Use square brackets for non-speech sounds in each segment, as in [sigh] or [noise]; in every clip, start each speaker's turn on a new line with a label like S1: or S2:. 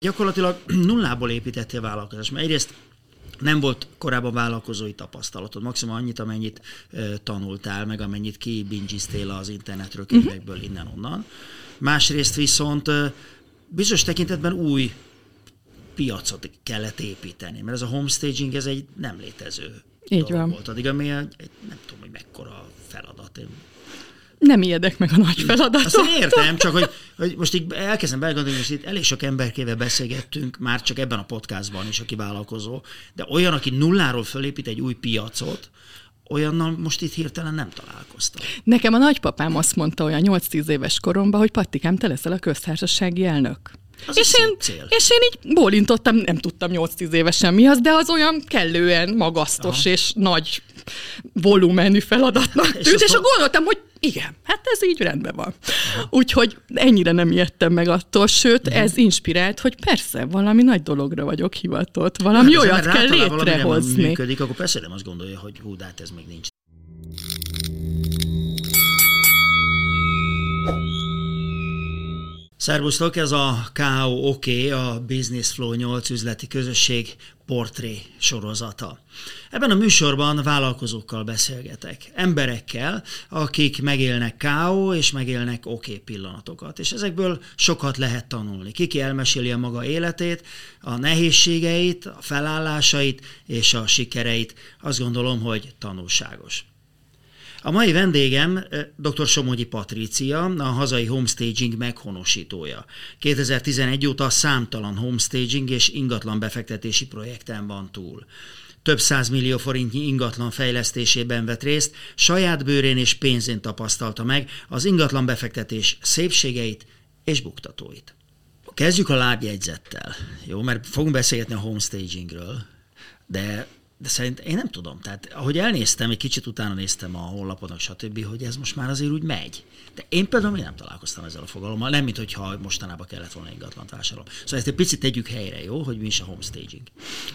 S1: Gyakorlatilag [clears throat] nullából építettél vállalkozást, mert egyrészt nem volt korábban vállalkozói tapasztalatod, maximum annyit, amennyit ö, tanultál, meg amennyit kibingiztél az internetről, könyvekből, innen-onnan. Másrészt viszont ö, bizonyos tekintetben új piacot kellett építeni, mert ez a homestaging ez egy nem létező
S2: Így
S1: dolog
S2: van.
S1: volt addig, ami egy, nem tudom, hogy mekkora feladat. Én
S2: Nem ijedek meg a nagy
S1: azt
S2: feladatot.
S1: én értem, csak hogy, hogy most így elkezdem belegondolni, hogy itt elég sok emberkével beszélgettünk, már csak ebben a podcastban is, aki vállalkozó, de olyan, aki nulláról fölépít egy új piacot, olyannal most itt hirtelen nem találkoztam.
S2: Nekem a nagypapám azt mondta olyan 8-10 éves koromban, hogy Pattikám, te leszel a köztársasági elnök.
S1: Az
S2: és én,
S1: cél.
S2: és én így bólintottam, nem tudtam 8-10 évesen mi az, de az olyan kellően magasztos Aha. és nagy volumenű feladatnak
S1: És
S2: tűnt, és,
S1: azt
S2: és
S1: mond-
S2: gondoltam, hogy igen, hát ez így rendben van. Úgyhogy ennyire nem ijedtem meg attól, sőt,
S1: Mhm.
S2: ez inspirált, hogy persze, valami nagy dologra vagyok hivatott, valami
S1: Hát,
S2: olyat kell létrehozni.
S1: működik, akkor persze nem azt gondolja, hogy hú, de hát ez még nincs. Szervusztok, ez a KOK, a Business Flow 8 üzleti közösség portré sorozata. Ebben a műsorban vállalkozókkal beszélgetek, emberekkel, akik megélnek KO és megélnek OK pillanatokat, és ezekből sokat lehet tanulni. Kiki elmeséli a maga életét, a nehézségeit, a felállásait és a sikereit. Azt gondolom, hogy tanulságos. A mai vendégem eh, dr. Somogyi Patrícia, a hazai homestaging meghonosítója. 2011 óta számtalan homestaging és ingatlan befektetési projekten van túl. Több millió forintnyi ingatlan fejlesztésében vett részt, saját bőrén és pénzén tapasztalta meg az ingatlan befektetés szépségeit és buktatóit. Kezdjük a lábjegyzettel, jó? Mert fogunk beszélgetni a homestagingről, de de szerint én nem tudom. Tehát ahogy elnéztem, egy kicsit utána néztem a honlapodnak, stb., hogy ez most már azért úgy megy. De én például még nem találkoztam ezzel a fogalommal, nem, mint hogyha mostanában kellett volna ingatlant vásárolni. Szóval ezt egy picit tegyük helyre, jó, hogy mi is a homestaging.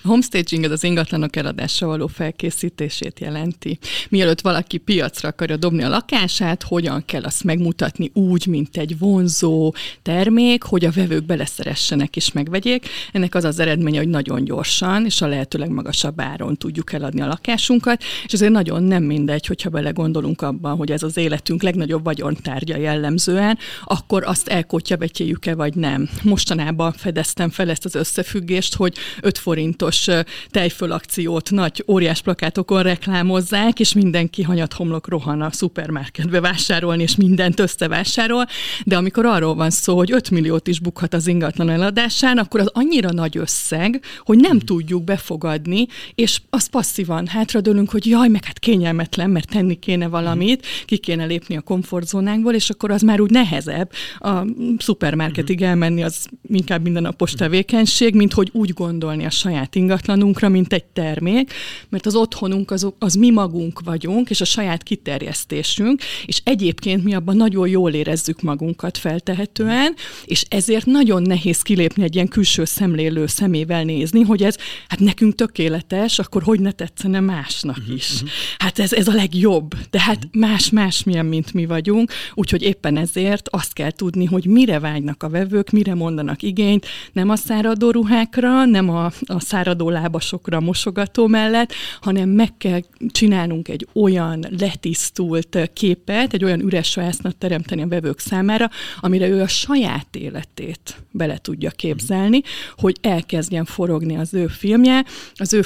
S2: A homestaging az az ingatlanok eladásra való felkészítését jelenti. Mielőtt valaki piacra akarja dobni a lakását, hogyan kell azt megmutatni úgy, mint egy vonzó termék, hogy a vevők beleszeressenek és megvegyék. Ennek az az eredménye, hogy nagyon gyorsan és a lehető legmagasabb áron tudjuk eladni a lakásunkat, és ezért nagyon nem mindegy, hogyha belegondolunk abban, hogy ez az életünk legnagyobb vagyontárgya jellemzően, akkor azt elkotyabetyéljük-e vagy nem. Mostanában fedeztem fel ezt az összefüggést, hogy 5 forintos tejfölakciót nagy óriás plakátokon reklámozzák, és mindenki hanyat homlok rohan a szupermarketbe vásárolni, és mindent összevásárol, de amikor arról van szó, hogy 5 milliót is bukhat az ingatlan eladásán, akkor az annyira nagy összeg, hogy nem tudjuk befogadni, és az passzívan hátradőlünk, hogy jaj, meg hát kényelmetlen, mert tenni kéne valamit, ki kéne lépni a komfortzónánkból, és akkor az már úgy nehezebb. A szupermarketig elmenni, az inkább mindennapos tevékenység, mint hogy úgy gondolni a saját ingatlanunkra, mint egy termék, mert az otthonunk az, az mi magunk vagyunk, és a saját kiterjesztésünk, és egyébként mi abban nagyon jól érezzük magunkat feltehetően, és ezért nagyon nehéz kilépni egy ilyen külső szemlélő szemével nézni, hogy ez hát nekünk tökéletes, akkor hogy ne tetszene másnak is. Hát ez, ez a legjobb, de hát más-más milyen, mint mi vagyunk, úgyhogy éppen ezért azt kell tudni, hogy mire vágynak a vevők, mire mondanak igényt, nem a száradó ruhákra, nem a, a száradó lábasokra mosogató mellett, hanem meg kell csinálnunk egy olyan letisztult képet, egy olyan üres vásznat teremteni a vevők számára, amire ő a saját életét bele tudja képzelni, hogy elkezdjen forogni az ő filmje, az ő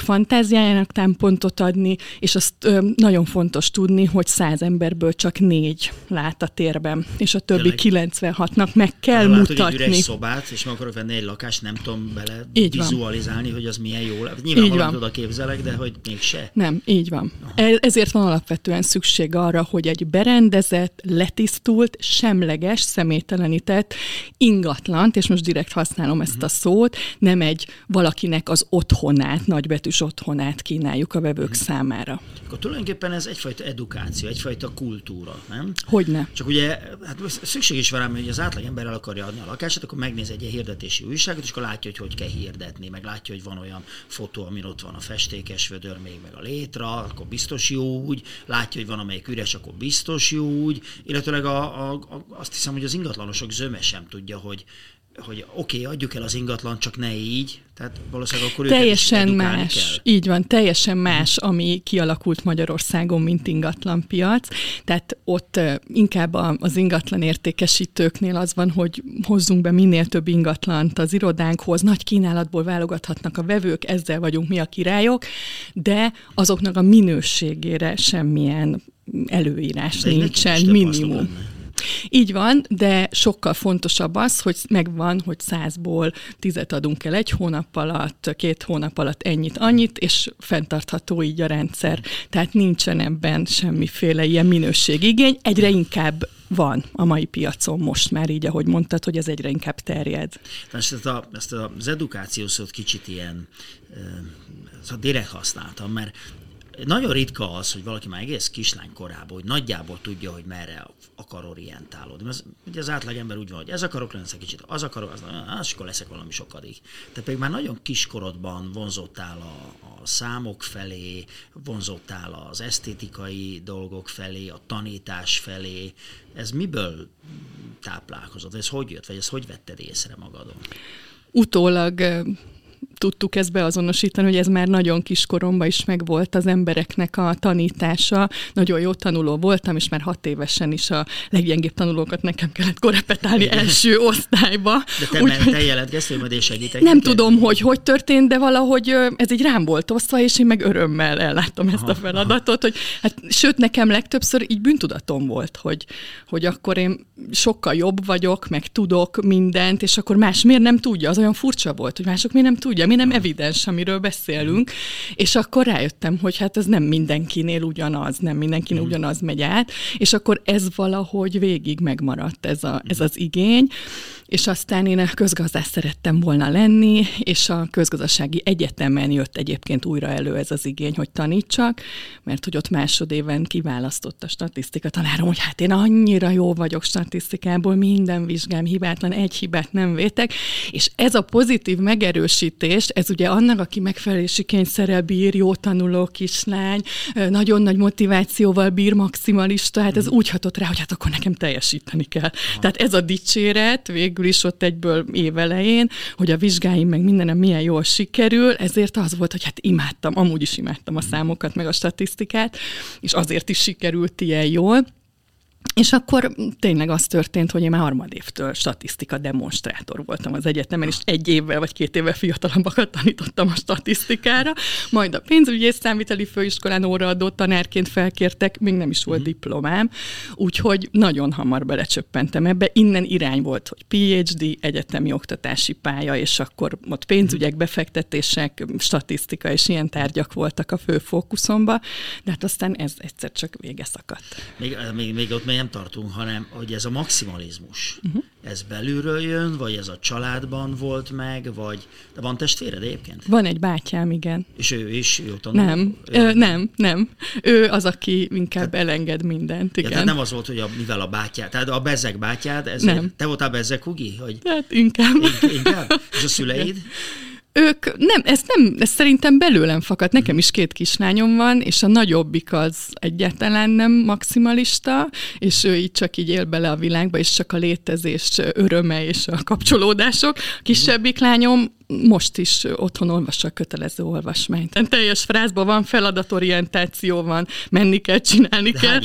S2: fantáziájának támpontot adni, és azt ö, nagyon fontos tudni, hogy száz emberből csak négy lát a térben, és a többi
S1: Tényleg?
S2: 96-nak meg kell
S1: Ha látod egy
S2: mutatni.
S1: üres szobát, és meg akarok venni egy lakást, nem tudom bele
S2: Így van.
S1: vizualizálni, hogy az milyen jó. lesz. Nyilván
S2: Így
S1: valamit
S2: van.
S1: oda képzelek, de hogy mégse.
S2: Nem, így van. E- Ezért van alapvetően szükség arra, hogy egy berendezett, letisztult, semleges, személytelenített ingatlant, és most direkt használom ezt a szót, nem egy valakinek az otthonát, nagybetűs otthonát kínáljuk a vevők számára.
S1: Akkor tulajdonképpen ez egyfajta edukáció, egyfajta kultúra, nem?
S2: Hogyne.
S1: Csak ugye, hát szükség is van rá, hogy az átlag ember el akarja adni a lakását, akkor megnéz egy ilyen hirdetési újságot, és akkor látja, hogy hogy kell hirdetni, meg látja, hogy van olyan fotó, amin ott van a festékes vödör, még meg a létra, akkor biztos jó úgy, látja, hogy van amelyik üres, akkor biztos jó úgy, illetőleg a, a, a, azt hiszem, hogy az ingatlanosok zöme sem tudja, hogy hogy oké, okay, adjuk el az ingatlan, csak ne így, tehát valószínűleg akkor
S2: Teljesen más, kell. így van, teljesen más, ami kialakult Magyarországon, mint ingatlan piac. Tehát ott inkább az ingatlan értékesítőknél az van, hogy hozzunk be minél több ingatlant az irodánkhoz, nagy kínálatból válogathatnak a vevők, ezzel vagyunk mi a királyok, de azoknak a minőségére semmilyen előírás de nincsen, minimum. Így van, de sokkal fontosabb az, hogy megvan, hogy százból tizet adunk el egy hónap alatt, két hónap alatt ennyit, annyit, és fenntartható így a rendszer. Tehát nincsen ebben semmiféle ilyen minőségigény, egyre inkább van a mai piacon most már így, ahogy mondtad, hogy ez egyre inkább terjed.
S1: Ezt, a, ezt az edukáció szót kicsit ilyen szóval direkt használtam, mert nagyon ritka az, hogy valaki már egész kislány korában, hogy nagyjából tudja, hogy merre akar orientálódni. Mert ugye az átlagember úgy van, hogy ez akarok lenni, kicsit, az akarok, az, az akkor leszek valami sokadik. Te pedig már nagyon kiskorodban vonzottál a, a számok felé, vonzottál az esztétikai dolgok felé, a tanítás felé. Ez miből táplálkozott? Ez hogy jött, vagy ez hogy vetted észre magadon?
S2: Utólag tudtuk ezt beazonosítani, hogy ez már nagyon kiskoromban is megvolt az embereknek a tanítása. Nagyon jó tanuló voltam, és már hat évesen is a leggyengébb tanulókat nekem kellett korepetálni első osztályba.
S1: De te, Úgy, te jelentkeztél, majd én segítek.
S2: Nem neked? tudom, hogy hogy történt, de valahogy ez így rám volt osztva, és én meg örömmel elláttam ezt aha, a feladatot, aha. hogy hát, sőt, nekem legtöbbször így bűntudatom volt, hogy, hogy akkor én sokkal jobb vagyok, meg tudok mindent, és akkor más miért nem tudja? Az olyan furcsa volt, hogy mások miért nem tudja, mi nem evidens, amiről beszélünk, és akkor rájöttem, hogy hát ez nem mindenkinél ugyanaz, nem mindenkinél mm. ugyanaz megy át, és akkor ez valahogy végig megmaradt ez, a, ez az igény, és aztán én a közgazdász szerettem volna lenni, és a közgazdasági egyetemen jött egyébként újra elő ez az igény, hogy tanítsak, mert hogy ott másodéven kiválasztott a statisztika tanárom, hogy hát én annyira jó vagyok statisztikából, minden vizsgám hibátlan, egy hibát nem vétek, és ez a pozitív megerősítés, ez ugye annak, aki megfelelési kényszerrel bír, jó tanuló kislány, nagyon nagy motivációval bír, maximalista, hát ez mm. úgy hatott rá, hogy hát akkor nekem teljesíteni kell. Aha. Tehát ez a dicséret végül végül is ott egyből évelején, hogy a vizsgáim meg mindenem milyen jól sikerül, ezért az volt, hogy hát imádtam, amúgy is imádtam a számokat, meg a statisztikát, és azért is sikerült ilyen jól. És akkor tényleg az történt, hogy én már harmadévtől statisztika demonstrátor voltam az egyetemen, és egy évvel vagy két évvel fiatalabbakat tanítottam a statisztikára, majd a pénzügyi és számviteli főiskolán óraadó tanárként felkértek, még nem is volt uh-huh. diplomám, úgyhogy nagyon hamar belecsöppentem ebbe. Innen irány volt, hogy PhD, egyetemi oktatási pálya, és akkor ott pénzügyek, mhm. befektetések, statisztika és ilyen tárgyak voltak a fő fókuszomba, de hát aztán ez egyszer csak vége szakadt.
S1: Még, még, még ott még nem tartunk, hanem hogy ez a maximalizmus, uh-huh. ez belülről jön, vagy ez a családban volt meg, vagy... De van testvéred egyébként?
S2: Van egy bátyám, igen.
S1: És ő is jó tanul?
S2: Nem, ő... Ö, nem, nem. Ő az, aki inkább tehát, elenged mindent, igen. Ja,
S1: tehát nem az volt, hogy a, mivel a bátyád, tehát a bezek bátyád, ezért, nem. te voltál bezek ugi? Hogy...
S2: Tehát inkább.
S1: In, inkább? És a szüleid?
S2: Ők nem, ez nem, ez szerintem belőlem fakad. Nekem is két kislányom van, és a nagyobbik az egyáltalán nem maximalista, és ő így csak így él bele a világba, és csak a létezés öröme és a kapcsolódások. A kisebbik lányom most is otthon olvassa a kötelező olvasmányt. Teljes frázban van, feladatorientáció van, menni kell, csinálni De kell.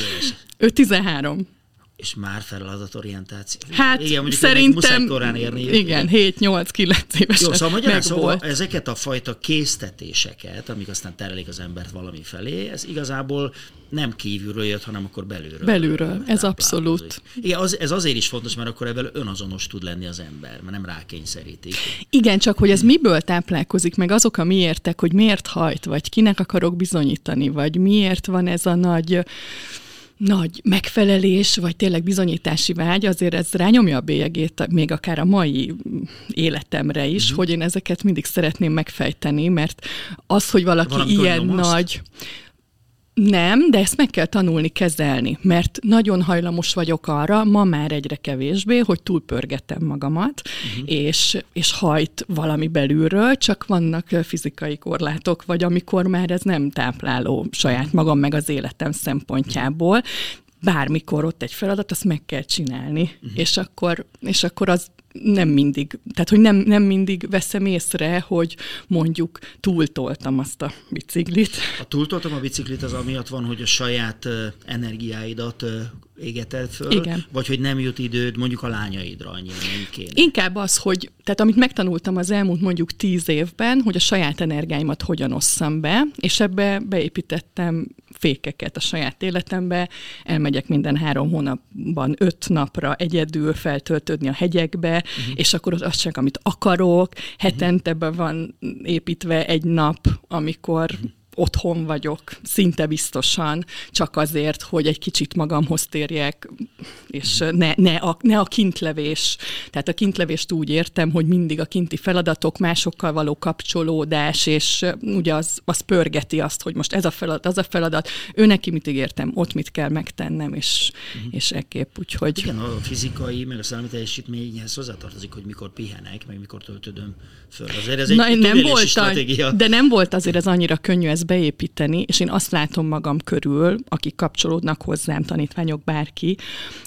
S2: Ő 13
S1: és már feladatorientáció.
S2: Hát igen, szerintem korán érni. Igen, 7-8-9 évesen Jó,
S1: szóval meg szóval volt. ezeket a fajta késztetéseket, amik aztán terelik az embert valami felé, ez igazából nem kívülről jött, hanem akkor belülről.
S2: Belülről, ez abszolút.
S1: Igen, az, ez azért is fontos, mert akkor ebből önazonos tud lenni az ember, mert nem rákényszerítik.
S2: Igen, csak hogy ez miből táplálkozik, meg azok a miértek, hogy miért hajt, vagy kinek akarok bizonyítani, vagy miért van ez a nagy nagy megfelelés, vagy tényleg bizonyítási vágy, azért ez rányomja a bélyegét még akár a mai életemre is, uh-huh. hogy én ezeket mindig szeretném megfejteni, mert az, hogy valaki Valami ilyen nagy... Nem, de ezt meg kell tanulni kezelni, mert nagyon hajlamos vagyok arra, ma már egyre kevésbé, hogy túlpörgetem magamat, uh-huh. és, és hajt valami belülről, csak vannak fizikai korlátok, vagy amikor már ez nem tápláló saját magam meg az életem szempontjából, bármikor ott egy feladat, azt meg kell csinálni, uh-huh. és, akkor, és akkor az nem mindig, tehát hogy nem, nem mindig veszem észre, hogy mondjuk túltoltam azt a biciklit.
S1: A túltoltam a biciklit az amiatt van, hogy a saját energiáidat égeted föl,
S2: Igen.
S1: vagy hogy nem jut időd mondjuk a lányaidra annyira, mint kéne.
S2: Inkább az, hogy, tehát amit megtanultam az elmúlt mondjuk tíz évben, hogy a saját energiáimat hogyan osszam be, és ebbe beépítettem fékeket a saját életembe, elmegyek minden három hónapban öt napra egyedül feltöltődni a hegyekbe, uh-huh. és akkor az csak, amit akarok, hetente be van építve egy nap, amikor uh-huh otthon vagyok, szinte biztosan, csak azért, hogy egy kicsit magamhoz térjek, és ne, ne, a, ne a kintlevés. Tehát a kintlevést úgy értem, hogy mindig a kinti feladatok, másokkal való kapcsolódás, és ugye az, az pörgeti azt, hogy most ez a feladat, az a feladat, ő neki mit ígértem, ott mit kell megtennem, és, uh-huh. és ekképp, úgyhogy...
S1: Igen, a fizikai, meg a szellemi teljesítményhez hozzátartozik, hogy mikor pihenek, meg mikor töltődöm föl. Azért ez egy
S2: Na, nem volt,
S1: stratégia.
S2: De nem volt azért ez annyira könnyű, ez ezt beépíteni, és én azt látom magam körül, akik kapcsolódnak hozzám, tanítványok, bárki,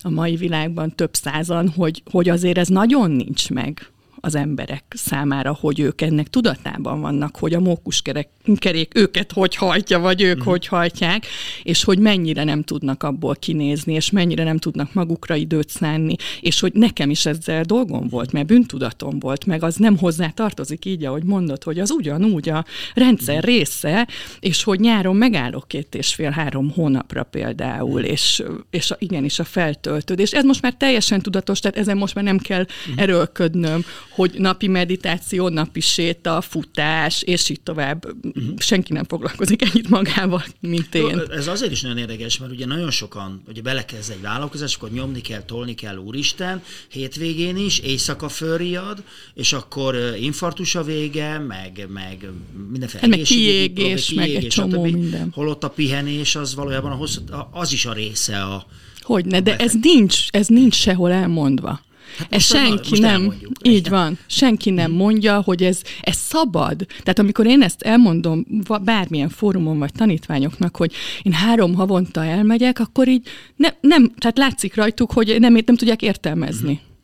S2: a mai világban több százan, hogy, hogy azért ez nagyon nincs meg az emberek számára, hogy ők ennek tudatában vannak, hogy a mókuskerék őket hogy hajtja, vagy ők uh-huh. hogy hajtják, és hogy mennyire nem tudnak abból kinézni, és mennyire nem tudnak magukra időt szánni, és hogy nekem is ezzel dolgom volt, mert bűntudatom volt, meg az nem hozzá tartozik így, ahogy mondod, hogy az ugyanúgy a rendszer uh-huh. része, és hogy nyáron megállok két és fél-három hónapra például, uh-huh. és, és a, igenis a feltöltődés. Ez most már teljesen tudatos, tehát ezen most már nem kell uh-huh. erőlködnöm, hogy napi meditáció, napi séta, futás, és így tovább. Uh-huh. Senki nem foglalkozik ennyit magával, mint én.
S1: Ez azért is nagyon érdekes, mert ugye nagyon sokan ugye belekezd egy vállalkozás, akkor nyomni kell, tolni kell, úristen, hétvégén is, éjszaka fölriad, és akkor infartus a vége, meg, meg mindenféle
S2: hát meg kiégés, meg egy csomó minden.
S1: Holott a pihenés az valójában a hosszú, az is a része a
S2: Hogyne, de ez nincs, ez nincs sehol elmondva. Hát ez senki nem, így van, senki nem mhm. mondja, hogy ez, ez szabad. Tehát amikor én ezt elmondom bármilyen fórumon vagy tanítványoknak, hogy én három havonta elmegyek, akkor így ne, nem, tehát látszik rajtuk, hogy nem, nem tudják értelmezni. Uh-huh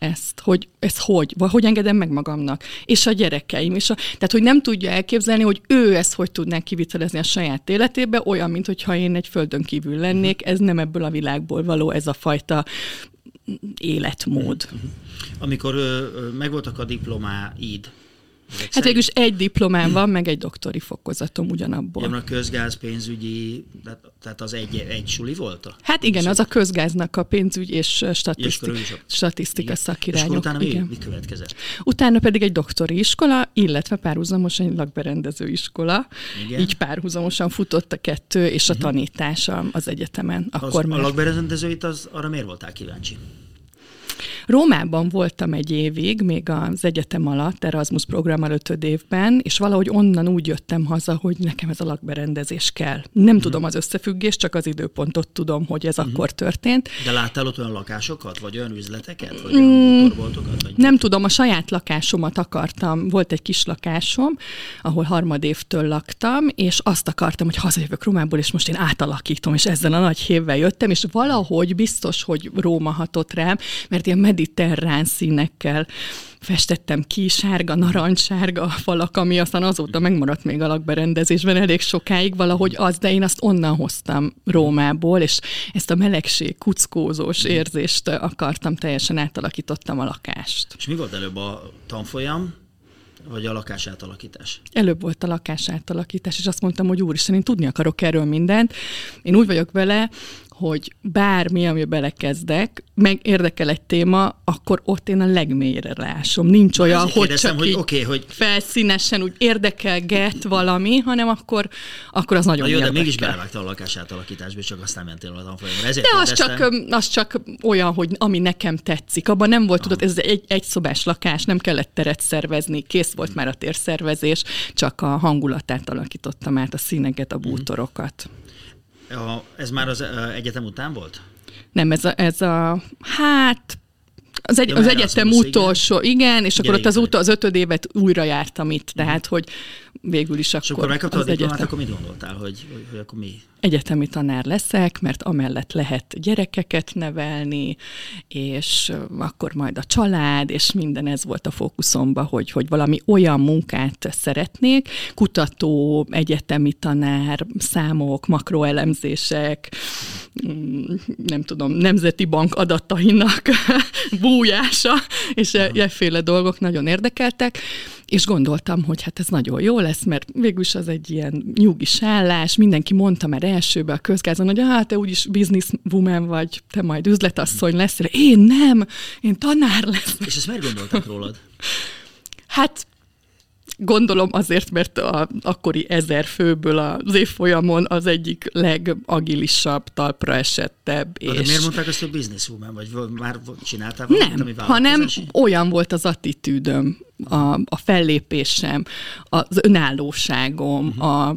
S2: ezt, hogy ez hogy, vagy hogy engedem meg magamnak, és a gyerekeim, és a, tehát hogy nem tudja elképzelni, hogy ő ezt hogy tudná kivitelezni a saját életébe, olyan, mint hogyha én egy földön kívül lennék, ez nem ebből a világból való, ez a fajta életmód. Mhm.
S1: Amikor megvoltak a diplomáid,
S2: Hát végül is egy diplomám van, meg egy doktori fokozatom ugyanabból.
S1: Igen, a közgáz pénzügyi, tehát az egy, egy suli volt?
S2: Hát igen, az a közgáznak a pénzügy és statisztika, statisztika szakirányok. És
S1: utána
S2: igen.
S1: mi, következett?
S2: Utána pedig egy doktori iskola, illetve párhuzamosan egy lakberendező iskola. Igen. Így párhuzamosan futott a kettő, és a uh-huh. tanítása az egyetemen.
S1: Akkor az, a lakberendezőit az, arra miért voltál kíváncsi?
S2: Rómában voltam egy évig, még az egyetem alatt, Erasmus program előtt évben, és valahogy onnan úgy jöttem haza, hogy nekem ez a lakberendezés kell. Nem uh-huh. tudom az összefüggést, csak az időpontot tudom, hogy ez uh-huh. akkor történt.
S1: De láttál ott olyan lakásokat, vagy olyan üzleteket, vagy olyan mm, Vagy
S2: nem tudom, a saját lakásomat akartam. Volt egy kis lakásom, ahol harmadévtől laktam, és azt akartam, hogy hazajövök Rómából, és most én átalakítom, és ezzel a nagy hévvel jöttem, és valahogy biztos, hogy Róma hatott rám, mert ilyen mediterrán színekkel festettem ki, sárga, narancssárga a falak, ami aztán azóta megmaradt még a lakberendezésben elég sokáig valahogy az, de én azt onnan hoztam Rómából, és ezt a melegség, kuckózós érzést akartam, teljesen átalakítottam a lakást.
S1: És mi volt előbb a tanfolyam, vagy a lakás átalakítás?
S2: Előbb volt a lakás átalakítás, és azt mondtam, hogy úristen, én tudni akarok erről mindent. Én úgy vagyok vele, hogy bármi, ami belekezdek, meg érdekel egy téma, akkor ott én a legmélyre lásom. Nincs olyan, hogy csak hogy, okay, hogy felszínesen úgy érdekelget valami, hanem akkor, akkor az nagyon Na jó, érdekel.
S1: de mégis belevágtál a lakás átalakításba, csak aztán mentél a tanfolyamra.
S2: Ezért de az csak, az csak olyan, hogy ami nekem tetszik. Abban nem volt, Aha. tudod, ez egy, egy szobás lakás, nem kellett teret szervezni, kész volt hmm. már a térszervezés, csak a hangulatát alakítottam át, a színeket, a bútorokat. Hmm.
S1: A, ez már az egyetem után volt?
S2: Nem, ez a, ez a hát az, egy, az egyetem utolsó, igen, igen és akkor ott az, ut- az ötöd évet újra jártam itt, mhm. tehát hogy végül is akkor És
S1: akkor megkaptad a diplomát, akkor mit gondoltál, hogy, hogy, hogy akkor mi?
S2: egyetemi tanár leszek, mert amellett lehet gyerekeket nevelni, és akkor majd a család, és minden ez volt a fókuszomba, hogy, hogy valami olyan munkát szeretnék, kutató, egyetemi tanár, számok, makroelemzések, mm, nem tudom, Nemzeti Bank adatainak [laughs] bújása, és e, efféle dolgok nagyon érdekeltek, és gondoltam, hogy hát ez nagyon jó lesz, mert végülis az egy ilyen nyugis állás, mindenki mondta már elsőbe a közgázon, hogy hát te úgyis businesswoman vagy, te majd üzletasszony lesz, én nem, én tanár lesz.
S1: És ezt miért gondoltak rólad?
S2: Hát Gondolom azért, mert a akkori ezer főből az évfolyamon az egyik legagilisabb, talpra esettebb.
S1: És... De miért mondták azt, hogy businesswoman, vagy már csináltál valamit,
S2: Nem, hanem olyan volt az attitűdöm, a, a fellépésem, az önállóságom, uh-huh. a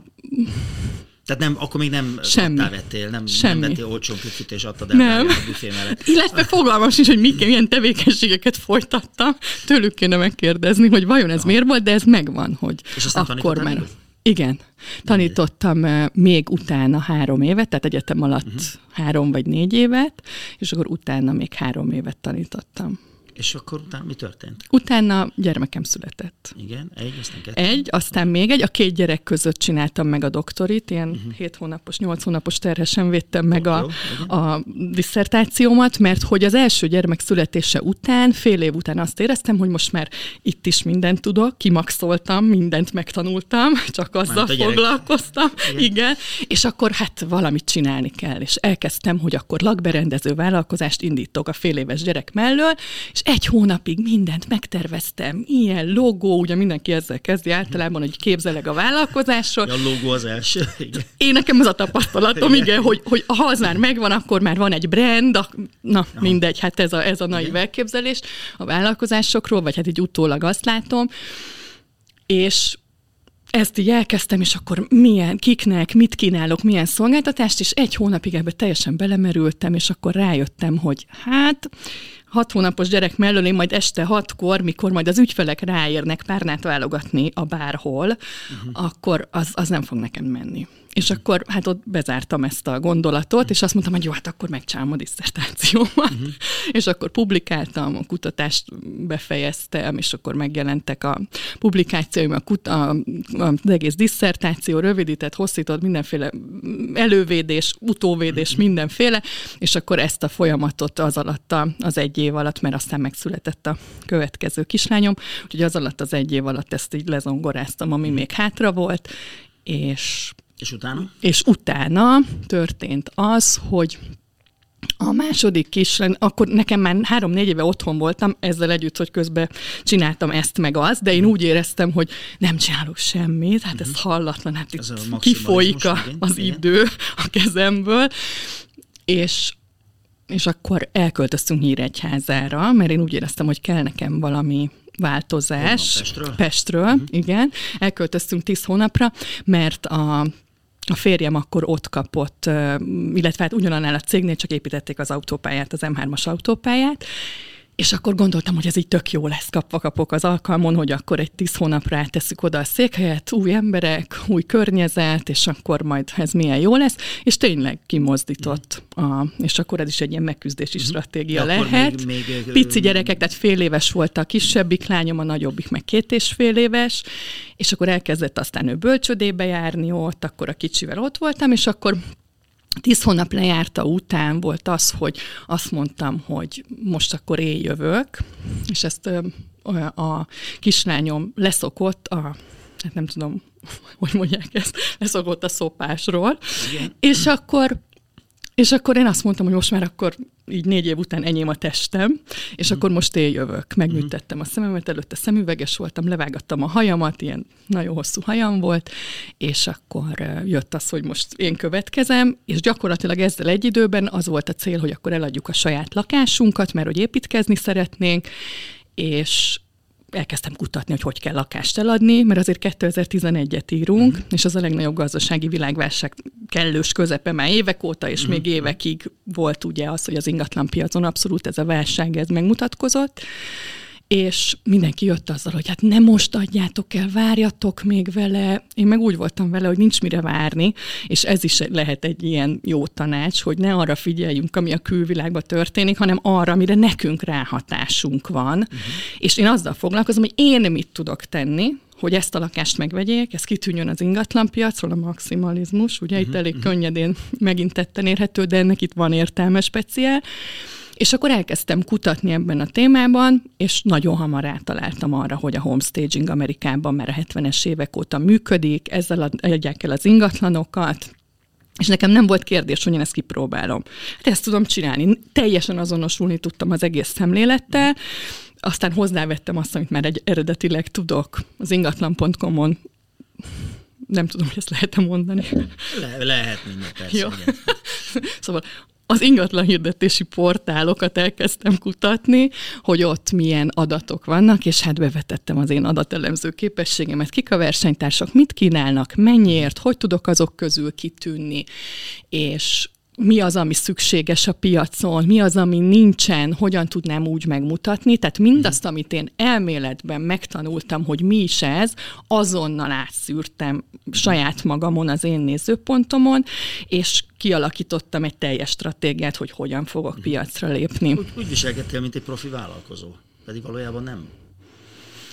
S1: tehát nem, akkor még nem
S2: Semmi.
S1: vettél, nem,
S2: Semmi.
S1: nem vettél olcsón püfit és adtad el
S2: nem.
S1: a büfé mellett.
S2: Illetve fogalmas is, hogy mik, milyen tevékenységeket folytattam. Tőlük kéne megkérdezni, hogy vajon ez Aha. miért volt, de ez megvan, hogy
S1: és akkor már... Még?
S2: Igen. Tanítottam még utána három évet, tehát egyetem alatt uh-huh. három vagy négy évet, és akkor utána még három évet tanítottam.
S1: És akkor utána mi történt?
S2: Utána gyermekem született.
S1: Igen, egy, aztán kettő.
S2: Egy, aztán még egy. A két gyerek között csináltam meg a doktorit, ilyen uh-huh. 7 hónapos, 8 hónapos terhesen védtem meg a, a diszertációmat, mert hogy az első gyermek születése után, fél év után azt éreztem, hogy most már itt is mindent tudok, kimaxoltam, mindent megtanultam, [laughs] csak azzal foglalkoztam. Igen. Igen. És akkor hát valamit csinálni kell. És elkezdtem, hogy akkor lakberendező vállalkozást indítok a fél éves gyerek mellől, és egy hónapig mindent megterveztem, ilyen logó, ugye mindenki ezzel kezdi általában, hogy képzeleg a vállalkozásról.
S1: A logó az első. Igen.
S2: Én nekem ez a tapasztalatom, igen, igen hogy, hogy ha az már megvan, akkor már van egy brand, a, na Aha. mindegy, hát ez a, ez a nagy elképzelés a vállalkozásokról, vagy hát így utólag azt látom, és ezt így elkezdtem, és akkor milyen, kiknek, mit kínálok, milyen szolgáltatást, és egy hónapig ebbe teljesen belemerültem, és akkor rájöttem, hogy hát hat hónapos gyerek mellől én majd este hatkor, mikor majd az ügyfelek ráérnek párnát válogatni a bárhol, uh-huh. akkor az, az nem fog nekem menni. És akkor hát ott bezártam ezt a gondolatot, és azt mondtam, hogy jó, hát akkor megcsinálom a diszertációmat. Uh-huh. [laughs] és akkor publikáltam, a kutatást befejeztem, és akkor megjelentek a publikációim, a, kut- a, a, az egész diszertáció, rövidített, hosszított, mindenféle elővédés, utóvédés, uh-huh. mindenféle, és akkor ezt a folyamatot az alatt az egy év alatt, mert aztán megszületett a következő kislányom, úgyhogy az alatt az egy év alatt ezt így lezongoráztam, ami uh-huh. még hátra volt, és
S1: és utána?
S2: És utána történt az, hogy a második kis, akkor nekem már három-négy éve otthon voltam, ezzel együtt, hogy közben csináltam ezt meg azt, de én úgy éreztem, hogy nem csinálok semmit, hát uh-huh. ez mhm. hallatlan, hát ez itt kifolyik a, az igen. idő a kezemből, és és akkor elköltöztünk Nyíregyházára, mert én úgy éreztem, hogy kell nekem valami változás.
S1: Pestről?
S2: Pestről, uh-huh. igen. Elköltöztünk tíz hónapra, mert a a férjem akkor ott kapott, illetve hát ugyanannál a cégnél csak építették az autópályát, az M3-as autópályát, és akkor gondoltam, hogy ez így tök jó lesz, kapva kapok az alkalmon, hogy akkor egy tíz hónapra átesszük oda a székhelyet, új emberek, új környezet, és akkor majd ez milyen jó lesz, és tényleg kimozdított, a, és akkor ez is egy ilyen megküzdési uh-huh. stratégia De lehet. Még, még, Pici gyerekek, tehát fél éves volt a kisebbik lányom, a nagyobbik meg két és fél éves, és akkor elkezdett aztán ő bölcsödébe járni ott, akkor a kicsivel ott voltam, és akkor Tíz hónap lejárta után volt az, hogy azt mondtam, hogy most akkor én jövök, és ezt a kislányom leszokott a, hát nem tudom, [laughs] hogy mondják ezt, leszokott a szopásról, Igen. és akkor és akkor én azt mondtam, hogy most már akkor így négy év után enyém a testem, és mm. akkor most én jövök. Megműtettem a szememet, előtte szemüveges voltam, levágattam a hajamat, ilyen nagyon hosszú hajam volt, és akkor jött az, hogy most én következem, és gyakorlatilag ezzel egy időben az volt a cél, hogy akkor eladjuk a saját lakásunkat, mert hogy építkezni szeretnénk, és elkezdtem kutatni, hogy hogy kell lakást eladni, mert azért 2011-et írunk, mm. és az a legnagyobb gazdasági világválság kellős közepe már évek óta, és mm. még évekig volt ugye az, hogy az ingatlan piacon abszolút ez a válság, ez megmutatkozott, és mindenki jött azzal, hogy hát nem most adjátok el, várjatok még vele. Én meg úgy voltam vele, hogy nincs mire várni, és ez is lehet egy ilyen jó tanács, hogy ne arra figyeljünk, ami a külvilágban történik, hanem arra, amire nekünk ráhatásunk van. Uh-huh. És én azzal foglalkozom, hogy én mit tudok tenni, hogy ezt a lakást megvegyék, ez kitűnjön az ingatlanpiacról, a maximalizmus, ugye uh-huh, itt elég uh-huh. könnyedén megint tetten érhető, de ennek itt van értelme speciál. És akkor elkezdtem kutatni ebben a témában, és nagyon hamar rátaláltam arra, hogy a homestaging Amerikában már a 70-es évek óta működik, ezzel adják el az ingatlanokat, és nekem nem volt kérdés, hogy én ezt kipróbálom. Hát ezt tudom csinálni. Teljesen azonosulni tudtam az egész szemlélettel, aztán hozzávettem azt, amit már egy eredetileg tudok az ingatlan.com-on nem tudom, hogy ezt lehet mondani.
S1: Le, lehet minden, persze. Jó. [laughs]
S2: szóval az ingatlan hirdetési portálokat elkezdtem kutatni, hogy ott milyen adatok vannak, és hát bevetettem az én adatelemző képességemet, kik a versenytársak, mit kínálnak, mennyiért, hogy tudok azok közül kitűnni, és mi az, ami szükséges a piacon, mi az, ami nincsen, hogyan tudnám úgy megmutatni. Tehát mindazt, amit én elméletben megtanultam, hogy mi is ez, azonnal átszűrtem saját magamon, az én nézőpontomon, és kialakítottam egy teljes stratégiát, hogy hogyan fogok piacra lépni.
S1: Úgy, úgy viselkedtél, mint egy profi vállalkozó, pedig valójában nem.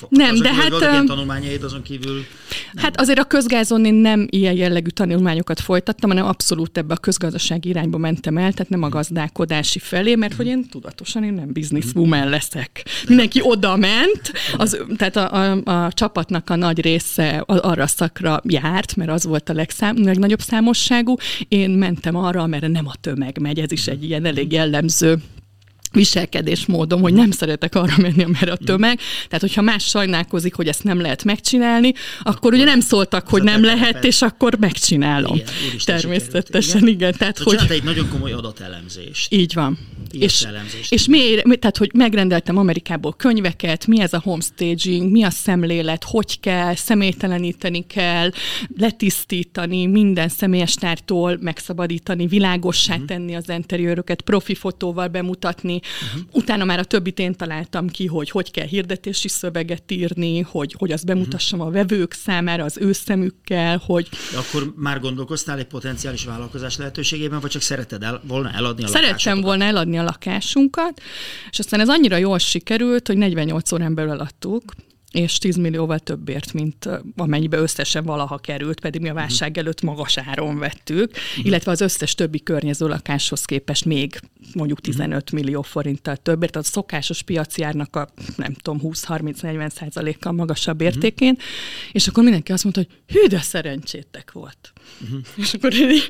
S2: Nem, azon de hát...
S1: Voltak tanulmányaid azon kívül?
S2: Nem. Hát azért a közgázon én nem ilyen jellegű tanulmányokat folytattam, hanem abszolút ebbe a közgazdasági irányba mentem el, tehát nem a gazdálkodási felé, mert hogy én tudatosan én nem businesswoman leszek. Mindenki oda ment, az, tehát a, a, a csapatnak a nagy része arra szakra járt, mert az volt a legszám, legnagyobb számosságú. Én mentem arra, mert nem a tömeg megy, ez is egy ilyen elég jellemző viselkedésmódom, hogy nem szeretek arra menni, amerre a tömeg. Tehát, hogyha más sajnálkozik, hogy ezt nem lehet megcsinálni, akkor ugye nem szóltak, hogy nem lehet, és akkor megcsinálom. Igen, Természetesen, igen. igen.
S1: Tehát, hogy... egy nagyon komoly adatelemzést.
S2: Így van. És, és miért, tehát, hogy megrendeltem Amerikából könyveket, mi ez a homestaging, mi a szemlélet, hogy kell, személyteleníteni kell, letisztítani, minden személyes tártól megszabadítani, világossá uh-huh. tenni az interiőröket, profi fotóval bemutatni, Uh-huh. Utána már a többit én találtam ki, hogy hogy kell hirdetési szöveget írni, hogy, hogy azt bemutassam uh-huh. a vevők számára az ő szemükkel, hogy...
S1: De akkor már gondolkoztál egy potenciális vállalkozás lehetőségében, vagy csak szereted el, volna eladni a
S2: Szerettem volna eladni a lakásunkat, és aztán ez annyira jól sikerült, hogy 48 órán belül eladtuk, és 10 millióval többért, mint amennyibe összesen valaha került, pedig mi a válság előtt magas áron vettük, uh-huh. illetve az összes többi környező lakáshoz képest még mondjuk 15 uh-huh. millió forinttal többért, a szokásos piaci árnak a nem tudom, 20-30-40 százalékkal magasabb uh-huh. értékén, és akkor mindenki azt mondta, hogy hű, de szerencsétek volt. Uh-huh. És akkor én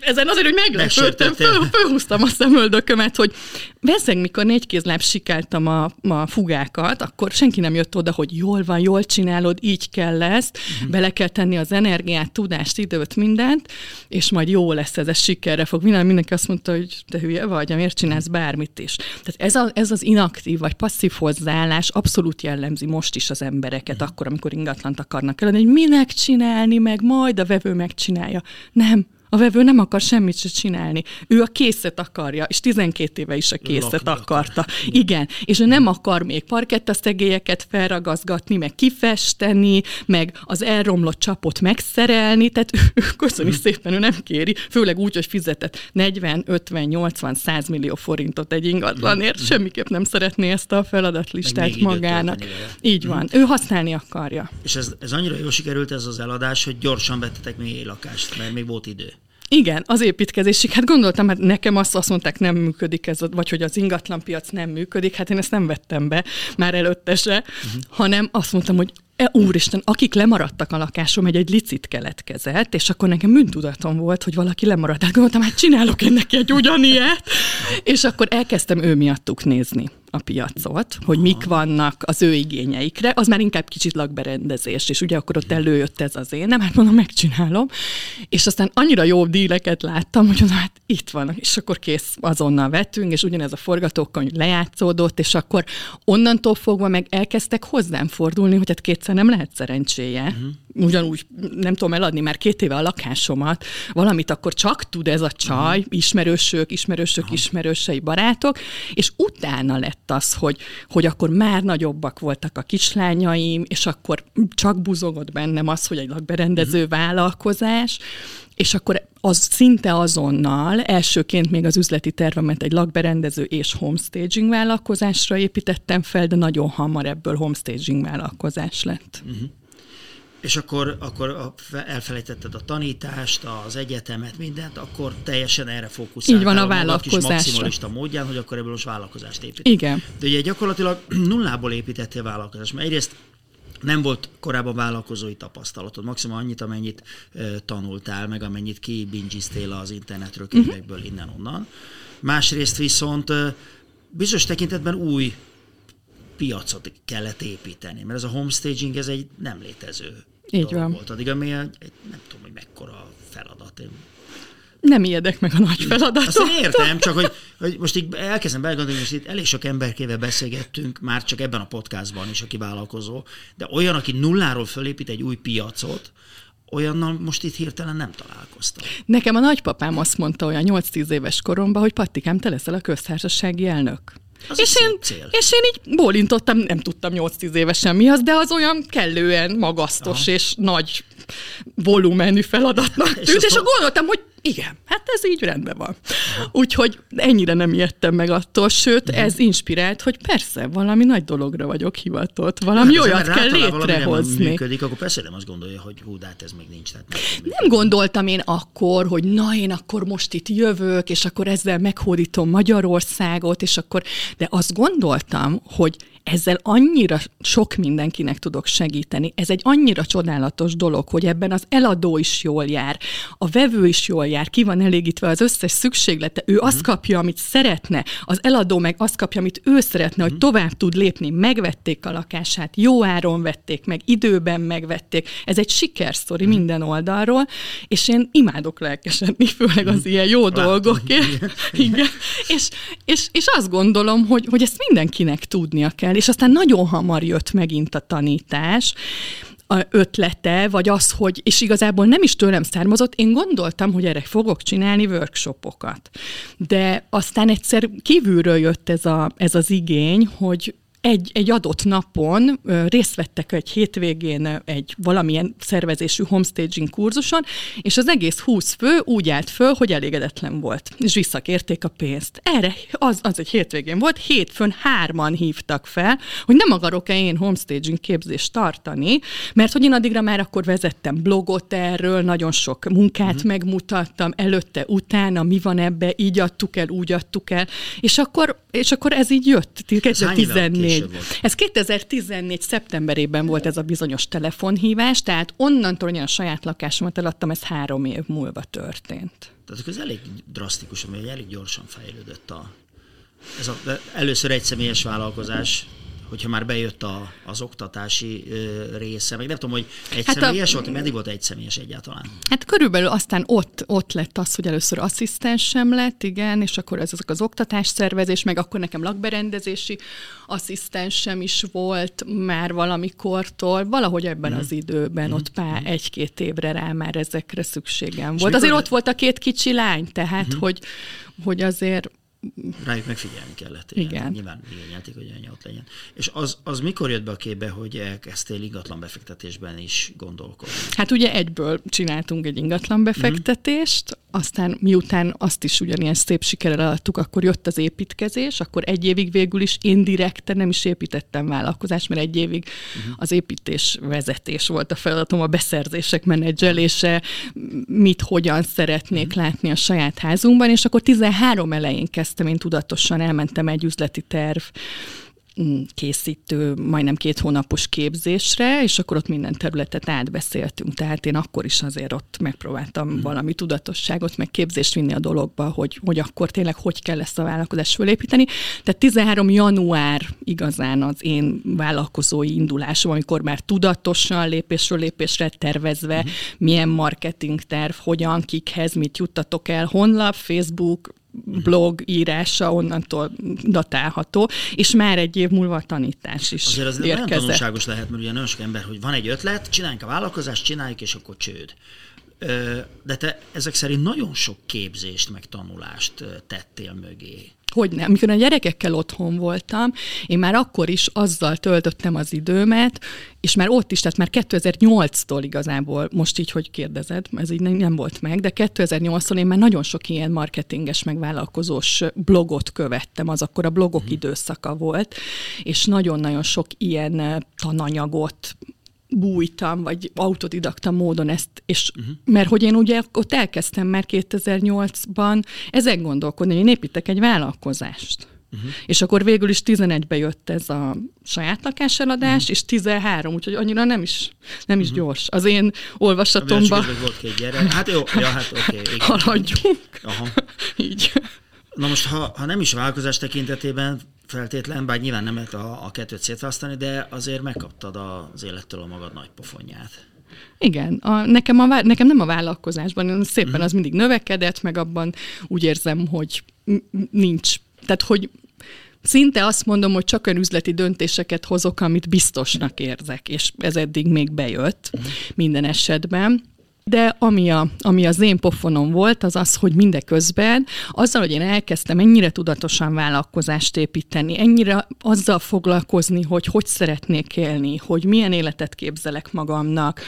S2: ezen azért, hogy meglepődtem, föl, fölhúztam a szemöldökömet, hogy veszeg, mikor négy kézláb sikáltam a, a fugákat, akkor senki nem jött oda, hogy jól van, jól csinálod, így kell ezt, uh-huh. bele kell tenni az energiát, tudást, időt, mindent, és majd jó lesz ez, ez sikerre fog. Minden, mindenki azt mondta, hogy te hülye vagy, miért csinálsz bármit is. Tehát ez, a, ez az inaktív vagy passzív hozzáállás abszolút jellemzi most is az embereket, akkor, amikor ingatlant akarnak eladni, hogy minek csinálni, meg majd a vevő megcsinálja. Nem, a vevő nem akar semmit se csinálni. Ő a készet akarja, és 12 éve is a készet Lakni akarta. Akar. Igen, és ő nem akar még parkettaszegélyeket felragazgatni, meg kifesteni, meg az elromlott csapot megszerelni, tehát ő, köszöni hmm. szépen, ő nem kéri, főleg úgy, hogy fizetett 40, 50, 80, 100 millió forintot egy ingatlanért, hmm. semmiképp nem szeretné ezt a feladatlistát magának. Így van, hmm. ő használni akarja.
S1: És ez, ez annyira jól sikerült ez az eladás, hogy gyorsan vettetek még lakást, mert még volt idő.
S2: Igen, az építkezésig. Hát gondoltam, hát nekem azt, azt mondták, nem működik ez, vagy hogy az ingatlanpiac nem működik, hát én ezt nem vettem be már előtte se, uh-huh. hanem azt mondtam, hogy e, úristen, akik lemaradtak a lakásom, egy, egy licit keletkezett, és akkor nekem bűntudatom volt, hogy valaki lemaradt. Hát gondoltam, hát csinálok ennek egy ugyanilyet, [laughs] és akkor elkezdtem ő miattuk nézni a piacot, hogy mik vannak az ő igényeikre, az már inkább kicsit lakberendezés, és ugye akkor ott előjött ez az én, nem, hát mondom, megcsinálom, és aztán annyira jó díleket láttam, hogy mondom, hát itt van, és akkor kész, azonnal vettünk, és ugyanez a forgatókönyv lejátszódott, és akkor onnantól fogva meg elkezdtek hozzám fordulni, hogy hát kétszer nem lehet szerencséje. Uh-huh ugyanúgy nem tudom eladni már két éve a lakásomat, valamit akkor csak tud ez a csaj, ismerősök, ismerősök, Aha. ismerősei, barátok, és utána lett az, hogy, hogy akkor már nagyobbak voltak a kislányaim, és akkor csak buzogott bennem az, hogy egy lakberendező uh-huh. vállalkozás, és akkor az szinte azonnal, elsőként még az üzleti tervemet egy lakberendező és homestaging vállalkozásra építettem fel, de nagyon hamar ebből homestaging vállalkozás lett. Uh-huh.
S1: És akkor, akkor elfelejtetted a tanítást, az egyetemet, mindent, akkor teljesen erre fókuszáltál.
S2: Így van a, a vállalkozásra.
S1: maximalista módján, hogy akkor ebből most vállalkozást épít.
S2: Igen.
S1: De ugye gyakorlatilag [clears throat] nullából építettél vállalkozást, mert egyrészt nem volt korábban vállalkozói tapasztalatod, maximum annyit, amennyit e, tanultál, meg amennyit kibingiztél az internetről, mhm. könyvekből, uh-huh. innen-onnan. Másrészt viszont e, bizonyos tekintetben új piacot kellett építeni, mert ez a homestaging ez egy nem létező
S2: Így dolog van.
S1: volt. Addig, ami egy, nem tudom, hogy mekkora feladat. Én
S2: nem ijedek meg a nagy feladatot.
S1: Azt értem, csak hogy, hogy most így elkezdem belgondolni, hogy itt elég sok emberkével beszélgettünk, már csak ebben a podcastban is, aki vállalkozó, de olyan, aki nulláról fölépít egy új piacot, olyannal most itt hirtelen nem találkoztam.
S2: Nekem a nagypapám azt mondta olyan 8-10 éves koromban, hogy Pattikám, te leszel a köztársasági elnök.
S1: Az és, én, cél.
S2: és én így bólintottam, nem tudtam 8-10 évesen mi az, de az olyan kellően magasztos Aha. és nagy volumenű feladatnak tűnt, és, és akkor gondoltam, hogy igen, hát ez így rendben van. Úgyhogy ennyire nem ijedtem meg attól, sőt, uh-huh. ez inspirált, hogy persze, valami nagy dologra vagyok hivatott, valami hát, olyat kell létrehozni.
S1: működik, akkor persze nem azt gondolja, hogy hú, de hát ez még nincs. Tehát
S2: nem, nem gondoltam én akkor, hogy na, én akkor most itt jövök, és akkor ezzel meghódítom Magyarországot, és akkor, de azt gondoltam, hogy ezzel annyira sok mindenkinek tudok segíteni. Ez egy annyira csodálatos dolog, hogy ebben az eladó is jól jár, a vevő is jól jár, ki van elégítve az összes szükséglete, ő uh-huh. azt mhm. kapja, amit szeretne, az eladó meg azt kapja, amit ő szeretne, uh-huh. hogy mhm. tovább tud lépni. Megvették a lakását, jó áron vették meg, időben megvették. Ez egy sikersztori uh-huh. minden oldalról, és én imádok lelkesedni, főleg az ilyen jó Látom. dolgokért. Igen. És, és, és azt gondolom, hogy, hogy ezt mindenkinek tudnia kell, és aztán nagyon hamar jött megint a tanítás, a ötlete, vagy az, hogy, és igazából nem is tőlem származott, én gondoltam, hogy erre fogok csinálni workshopokat. De aztán egyszer kívülről jött ez, a, ez az igény, hogy egy, egy adott napon részt vettek egy hétvégén egy valamilyen szervezésű homestaging kurzuson, és az egész 20 fő úgy állt föl, hogy elégedetlen volt, és visszakérték a pénzt. Erre az, az egy hétvégén volt, hétfőn hárman hívtak fel, hogy nem akarok-e én homestaging képzést tartani, mert hogy én addigra már akkor vezettem blogot erről, nagyon sok munkát mm-hmm. megmutattam, előtte, utána, mi van ebbe, így adtuk el, úgy adtuk el, és akkor, és akkor ez így jött, 2014 2014. Ez 2014. szeptemberében volt ez a bizonyos telefonhívás, tehát onnantól, hogy a saját lakásomat eladtam, ez három év múlva történt.
S1: Tehát ez elég drasztikus, ami elég gyorsan fejlődött a, ez a, először egy személyes vállalkozás, hogyha már bejött a, az oktatási ö, része, meg nem tudom, hogy egy hát személyes a, volt, meddig volt egy személyes egyáltalán?
S2: Hát körülbelül aztán ott, ott lett az, hogy először asszisztensem lett, igen, és akkor ez azok az oktatás szervezés, meg akkor nekem lakberendezési asszisztensem is volt már valamikortól, valahogy ebben mm. az időben, mm. ott pár mm. egy-két évre rá már ezekre szükségem volt. Azért ott volt a két kicsi lány, tehát mm. hogy, hogy azért
S1: rájuk megfigyelni kellett. Igen. igen. Nyilván igényelték, hogy anya ott legyen. És az, az mikor jött be a képbe, hogy elkezdtél ingatlan befektetésben is gondolkodni?
S2: Hát ugye egyből csináltunk egy ingatlan befektetést, mm. aztán miután azt is ugyanilyen szép sikerrel adtuk, akkor jött az építkezés, akkor egy évig végül is én direkten nem is építettem vállalkozást, mert egy évig mm. az építés vezetés volt a feladatom, a beszerzések menedzselése, mit, hogyan szeretnék mm. látni a saját házunkban, és akkor 13 elején kezdtem kezdtem, én tudatosan elmentem egy üzleti terv mm, készítő, majdnem két hónapos képzésre, és akkor ott minden területet átbeszéltünk. Tehát én akkor is azért ott megpróbáltam hmm. valami tudatosságot, meg képzést vinni a dologba, hogy, hogy akkor tényleg hogy kell ezt a vállalkozást fölépíteni. Tehát 13 január igazán az én vállalkozói indulásom, amikor már tudatosan lépésről lépésre tervezve, hmm. milyen marketing terv, hogyan, kikhez, mit juttatok el, honlap, Facebook, blog írása onnantól datálható, és már egy év múlva a tanítás is
S1: Azért az
S2: érkezett.
S1: nagyon tanulságos lehet, mert ugye nagyon sok ember, hogy van egy ötlet, csináljunk a vállalkozást, csináljuk, és akkor csőd. De te ezek szerint nagyon sok képzést, meg tanulást tettél mögé.
S2: Hogy nem. Amikor a gyerekekkel otthon voltam, én már akkor is azzal töltöttem az időmet, és már ott is, tehát már 2008-tól igazából, most így, hogy kérdezed, ez így nem volt meg, de 2008-tól én már nagyon sok ilyen marketinges, megvállalkozós blogot követtem, az akkor a blogok uh-huh. időszaka volt, és nagyon-nagyon sok ilyen tananyagot, bújtam, vagy autodidakta módon ezt, és uh-huh. mert hogy én ugye ott elkezdtem már 2008-ban ezek gondolkodni, hogy én építek egy vállalkozást. Uh-huh. És akkor végül is 11-be jött ez a saját lakáseladás, uh-huh. és 13, úgyhogy annyira nem is, nem is uh-huh. gyors. Az én olvasatomban...
S1: volt két gyerek. Hát jó, ja, hát oké. Okay, [laughs]
S2: Haladjunk. Aha. [laughs] Így.
S1: Na most, ha, ha nem is vállalkozás tekintetében feltétlen, bár nyilván nem lehet a, a kettőt szétválasztani, de azért megkaptad az élettől a magad nagy pofonját.
S2: Igen, a, nekem, a, nekem nem a vállalkozásban, szépen uh-huh. az mindig növekedett, meg abban úgy érzem, hogy nincs, tehát hogy szinte azt mondom, hogy csak olyan üzleti döntéseket hozok, amit biztosnak érzek, és ez eddig még bejött uh-huh. minden esetben. De ami, a, ami az én pofonom volt, az az, hogy mindeközben azzal, hogy én elkezdtem ennyire tudatosan vállalkozást építeni, ennyire azzal foglalkozni, hogy hogy szeretnék élni, hogy milyen életet képzelek magamnak,